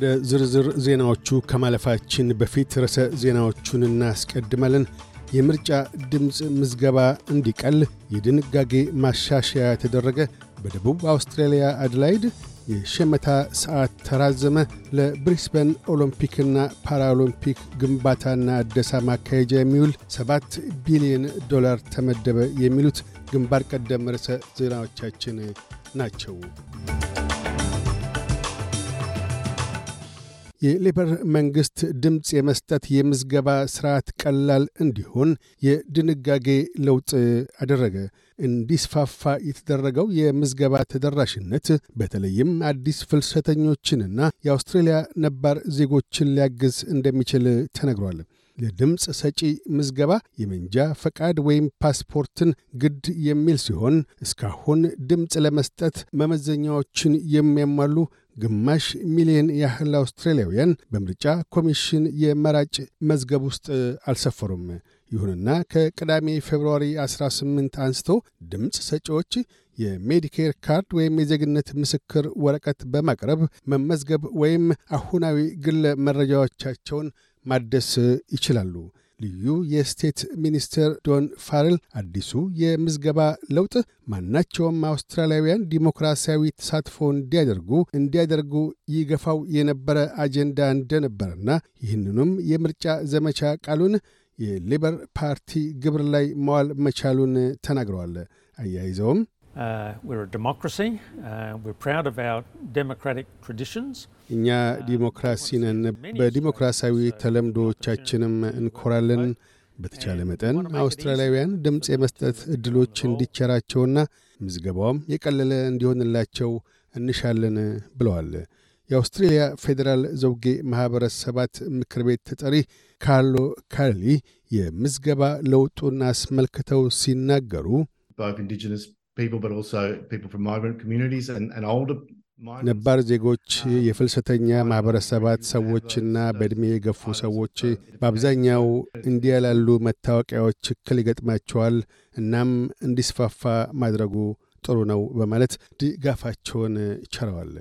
ወደ ዝርዝር ዜናዎቹ ከማለፋችን በፊት ርዕሰ ዜናዎቹን እናስቀድማለን። የምርጫ ድምፅ ምዝገባ እንዲቀል የድንጋጌ ማሻሻያ የተደረገ። በደቡብ አውስትራሊያ አድላይድ የሸመታ ሰዓት ተራዘመ። ለብሪስበን ኦሎምፒክና ፓራኦሎምፒክ ግንባታና አደሳ ማካሄጃ የሚውል 7 ቢሊዮን ዶላር ተመደበ። የሚሉት ግንባር ቀደም ርዕሰ ዜናዎቻችን ናቸው። የሌበር መንግሥት ድምፅ የመስጠት የምዝገባ ሥርዓት ቀላል እንዲሆን የድንጋጌ ለውጥ አደረገ። እንዲስፋፋ የተደረገው የምዝገባ ተደራሽነት በተለይም አዲስ ፍልሰተኞችንና የአውስትሬልያ ነባር ዜጎችን ሊያግዝ እንደሚችል ተነግሯል። ለድምፅ ሰጪ ምዝገባ የመንጃ ፈቃድ ወይም ፓስፖርትን ግድ የሚል ሲሆን እስካሁን ድምፅ ለመስጠት መመዘኛዎችን የሚያሟሉ ግማሽ ሚሊዮን ያህል አውስትራሊያውያን በምርጫ ኮሚሽን የመራጭ መዝገብ ውስጥ አልሰፈሩም። ይሁንና ከቅዳሜ ፌብርዋሪ 18 አንስቶ ድምፅ ሰጪዎች የሜዲኬር ካርድ ወይም የዜግነት ምስክር ወረቀት በማቅረብ መመዝገብ ወይም አሁናዊ ግለ መረጃዎቻቸውን ማደስ ይችላሉ። ልዩ የስቴት ሚኒስትር ዶን ፋረል አዲሱ የምዝገባ ለውጥ ማናቸውም አውስትራሊያውያን ዲሞክራሲያዊ ተሳትፎ እንዲያደርጉ እንዲያደርጉ ይገፋው የነበረ አጀንዳ እንደነበረና ይህንኑም የምርጫ ዘመቻ ቃሉን የሌበር ፓርቲ ግብር ላይ መዋል መቻሉን ተናግረዋል። አያይዘውም እኛ ዲሞክራሲ ነን፣ በዲሞክራሲያዊ ተለምዶቻችንም እንኮራለን። በተቻለ መጠን አውስትራሊያውያን ድምፅ የመስጠት ዕድሎች እንዲቸራቸውና ምዝገባውም የቀለለ እንዲሆንላቸው እንሻለን ብለዋል። የአውስትሬልያ ፌዴራል ዘውጌ ማኅበረሰባት ምክር ቤት ተጠሪ ካርሎ ካርሊ የምዝገባ ለውጡን አስመልክተው ሲናገሩ ነባር ዜጎች፣ የፍልሰተኛ ማኅበረሰባት ሰዎችና በዕድሜ የገፉ ሰዎች በአብዛኛው እንዲህ ያላሉ መታወቂያዎች እክል ይገጥማቸዋል። እናም እንዲስፋፋ ማድረጉ ጥሩ ነው በማለት ድጋፋቸውን ቸረዋል።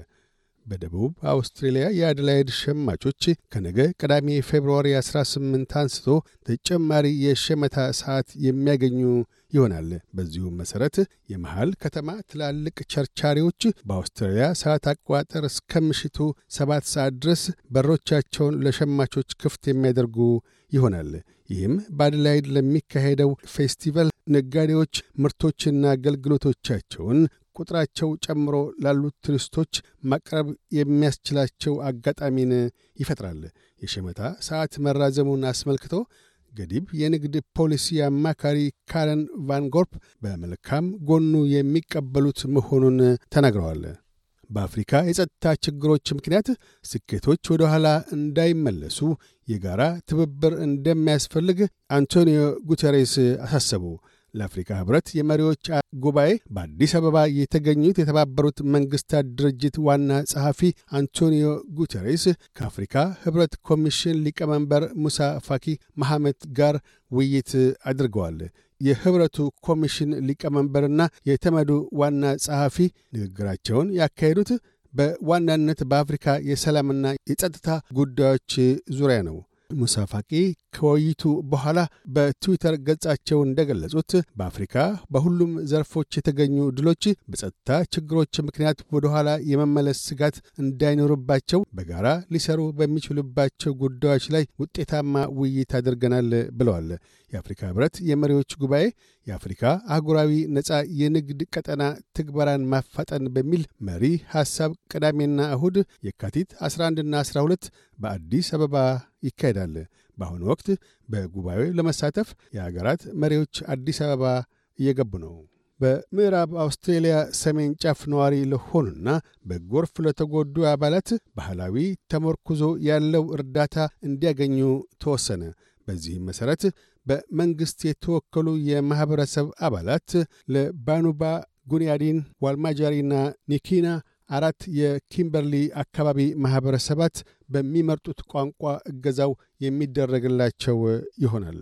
በደቡብ አውስትሬልያ የአደላይድ ሸማቾች ከነገ ቅዳሜ ፌብርዋሪ 18 አንስቶ ተጨማሪ የሸመታ ሰዓት የሚያገኙ ይሆናል። በዚሁም መሠረት የመሃል ከተማ ትላልቅ ቸርቻሪዎች በአውስትራሊያ ሰዓት አቆጣጠር እስከ ምሽቱ ሰባት ሰዓት ድረስ በሮቻቸውን ለሸማቾች ክፍት የሚያደርጉ ይሆናል። ይህም በአደላይድ ለሚካሄደው ፌስቲቫል ነጋዴዎች ምርቶችና አገልግሎቶቻቸውን ቁጥራቸው ጨምሮ ላሉት ቱሪስቶች ማቅረብ የሚያስችላቸው አጋጣሚን ይፈጥራል። የሸመታ ሰዓት መራዘሙን አስመልክቶ ገዲብ የንግድ ፖሊሲ አማካሪ ካረን ቫንጎርፕ በመልካም ጎኑ የሚቀበሉት መሆኑን ተናግረዋል። በአፍሪካ የጸጥታ ችግሮች ምክንያት ስኬቶች ወደ ኋላ እንዳይመለሱ የጋራ ትብብር እንደሚያስፈልግ አንቶኒዮ ጉተሬስ አሳሰቡ። ለአፍሪካ ኅብረት የመሪዎች ጉባኤ በአዲስ አበባ የተገኙት የተባበሩት መንግሥታት ድርጅት ዋና ጸሐፊ አንቶኒዮ ጉተሬስ ከአፍሪካ ኅብረት ኮሚሽን ሊቀመንበር ሙሳ ፋኪ መሐመድ ጋር ውይይት አድርገዋል። የኅብረቱ ኮሚሽን ሊቀመንበርና የተመዱ ዋና ጸሐፊ ንግግራቸውን ያካሄዱት በዋናነት በአፍሪካ የሰላምና የጸጥታ ጉዳዮች ዙሪያ ነው። ሙሳ ፋቂ ከውይይቱ በኋላ በትዊተር ገጻቸው እንደገለጹት በአፍሪካ በሁሉም ዘርፎች የተገኙ ድሎች በጸጥታ ችግሮች ምክንያት ወደ ኋላ የመመለስ ስጋት እንዳይኖርባቸው በጋራ ሊሰሩ በሚችሉባቸው ጉዳዮች ላይ ውጤታማ ውይይት አድርገናል ብለዋል። የአፍሪካ ኅብረት የመሪዎች ጉባኤ የአፍሪካ አህጉራዊ ነፃ የንግድ ቀጠና ትግበራን ማፋጠን በሚል መሪ ሐሳብ ቅዳሜና እሁድ የካቲት 11ና 12 በአዲስ አበባ ይካሄዳል። በአሁኑ ወቅት በጉባኤው ለመሳተፍ የአገራት መሪዎች አዲስ አበባ እየገቡ ነው። በምዕራብ አውስትሬልያ ሰሜን ጫፍ ነዋሪ ለሆኑና በጎርፍ ለተጎዱ አባላት ባህላዊ ተመርኩዞ ያለው እርዳታ እንዲያገኙ ተወሰነ። በዚህም መሠረት በመንግሥት የተወከሉ የማኅበረሰብ አባላት ለባኑባ፣ ጉንያዲን፣ ዋልማጃሪና ኒኪና አራት የኪምበርሊ አካባቢ ማኅበረሰባት በሚመርጡት ቋንቋ እገዛው የሚደረግላቸው ይሆናል።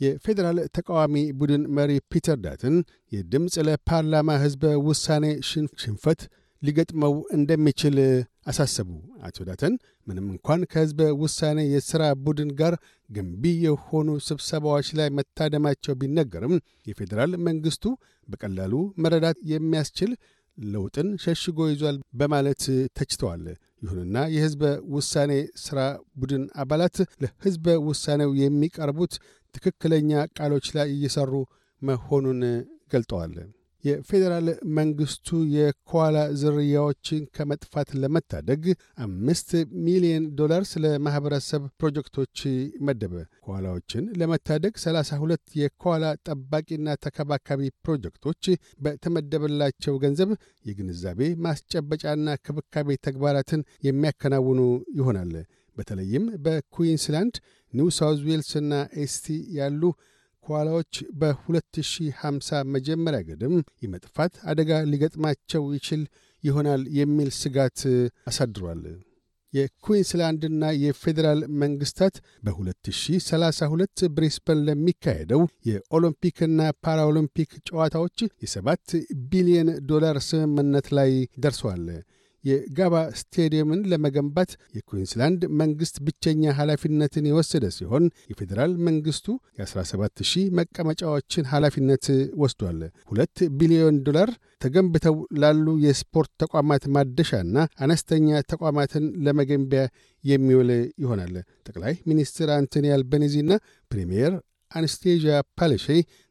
የፌዴራል ተቃዋሚ ቡድን መሪ ፒተር ዳትን የድምፅ ለፓርላማ ሕዝበ ውሳኔ ሽንፈት ሊገጥመው እንደሚችል አሳሰቡ። አቶ ዳተን ምንም እንኳን ከሕዝበ ውሳኔ የሥራ ቡድን ጋር ገንቢ የሆኑ ስብሰባዎች ላይ መታደማቸው ቢነገርም የፌዴራል መንግሥቱ በቀላሉ መረዳት የሚያስችል ለውጥን ሸሽጎ ይዟል በማለት ተችተዋል። ይሁንና የሕዝበ ውሳኔ ሥራ ቡድን አባላት ለሕዝበ ውሳኔው የሚቀርቡት ትክክለኛ ቃሎች ላይ እየሠሩ መሆኑን ገልጠዋል። የፌዴራል መንግሥቱ የኮዋላ ዝርያዎችን ከመጥፋት ለመታደግ አምስት ሚሊዮን ዶላርስ ለማኅበረሰብ ፕሮጀክቶች መደበ። ኮዋላዎችን ለመታደግ 32 የኮዋላ ጠባቂና ተከባካቢ ፕሮጀክቶች በተመደበላቸው ገንዘብ የግንዛቤ ማስጨበጫና ክብካቤ ተግባራትን የሚያከናውኑ ይሆናል። በተለይም በኩዊንስላንድ፣ ኒው ሳውዝ ዌልስና ACT ያሉ ኮዋላዎች በ2050 መጀመሪያ ግድም የመጥፋት አደጋ ሊገጥማቸው ይችል ይሆናል የሚል ስጋት አሳድሯል። የኩዊንስላንድና የፌዴራል መንግሥታት በ2032 ብሪስበን ለሚካሄደው የኦሎምፒክና ፓራኦሎምፒክ ጨዋታዎች የሰባት ቢሊየን ዶላር ስምምነት ላይ ደርሰዋል። የጋባ ስቴዲየምን ለመገንባት የኩዊንስላንድ መንግሥት ብቸኛ ኃላፊነትን የወሰደ ሲሆን የፌዴራል መንግሥቱ የ17 ሺህ መቀመጫዎችን ኃላፊነት ወስዷል። ሁለት ቢሊዮን ዶላር ተገንብተው ላሉ የስፖርት ተቋማት ማደሻና አነስተኛ ተቋማትን ለመገንቢያ የሚውል ይሆናል። ጠቅላይ ሚኒስትር አንቶኒ አልበኒዚና ፕሪምየር አነስቴዥያ ፓለሼ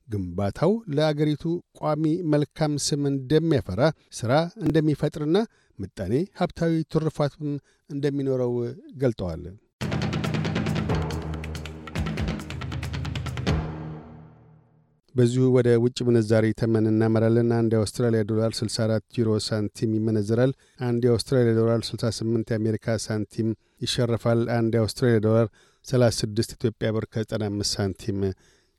ግንባታው ለአገሪቱ ቋሚ መልካም ስም እንደሚያፈራ ሥራ እንደሚፈጥርና ምጣኔ ሀብታዊ ትሩፋቱን እንደሚኖረው ገልጠዋል። በዚሁ ወደ ውጭ ምንዛሪ ተመን እናመራለን። አንድ የአውስትራሊያ ዶላር 64 ዩሮ ሳንቲም ይመነዘራል። አንድ የአውስትራሊያ ዶላር 68 የአሜሪካ ሳንቲም ይሸርፋል። አንድ የአውስትራሊያ ዶላር 36 ኢትዮጵያ ብር ከ95 ሳንቲም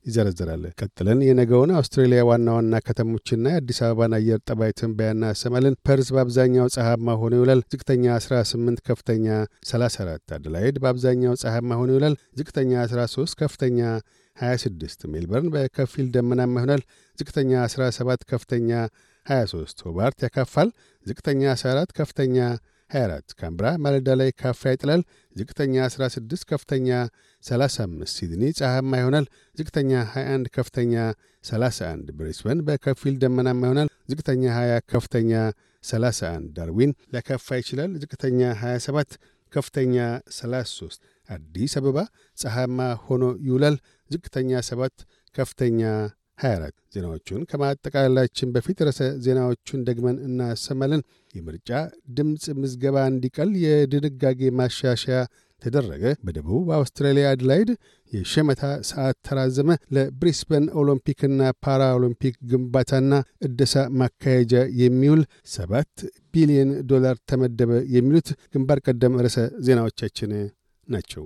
ይዘረዝራል። ቀጥለን የነገውን አውስትሬሊያ ዋና ዋና ከተሞችና የአዲስ አበባን አየር ጠባይ ትንበያ እናሰማለን። ፐርዝ በአብዛኛው ፀሐያማ ሆኖ ይውላል። ዝቅተኛ 18፣ ከፍተኛ 34። አደላይድ በአብዛኛው ፀሐያማ ሆኖ ይውላል። ዝቅተኛ 13፣ ከፍተኛ 26። ሜልበርን በከፊል ደመናማ ይሆናል። ዝቅተኛ 17፣ ከፍተኛ 23። ሆባርት ያካፋል። ዝቅተኛ 14፣ ከፍተኛ 24 ካምብራ ማለዳ ላይ ካፋ ይጥላል። ዝቅተኛ 16 ከፍተኛ 35 ሲድኒ ፀሐያማ ይሆናል። ዝቅተኛ 21 ከፍተኛ 31 ብሪስበን በከፊል ደመናማ ይሆናል። ዝቅተኛ 20 ከፍተኛ 31 ዳርዊን ሊያካፋ ይችላል። ዝቅተኛ 27 ከፍተኛ 33 አዲስ አበባ ፀሐያማ ሆኖ ይውላል። ዝቅተኛ 7 ከፍተኛ 24 ዜናዎቹን ከማጠቃለላችን በፊት ርዕሰ ዜናዎቹን ደግመን እናሰማለን። የምርጫ ድምፅ ምዝገባ እንዲቀል የድንጋጌ ማሻሻያ ተደረገ። በደቡብ አውስትራሊያ አድላይድ የሸመታ ሰዓት ተራዘመ። ለብሪስበን ኦሎምፒክና ፓራ ኦሎምፒክ ግንባታና እደሳ ማካሄጃ የሚውል ሰባት ቢሊዮን ዶላር ተመደበ። የሚሉት ግንባር ቀደም ርዕሰ ዜናዎቻችን ናቸው።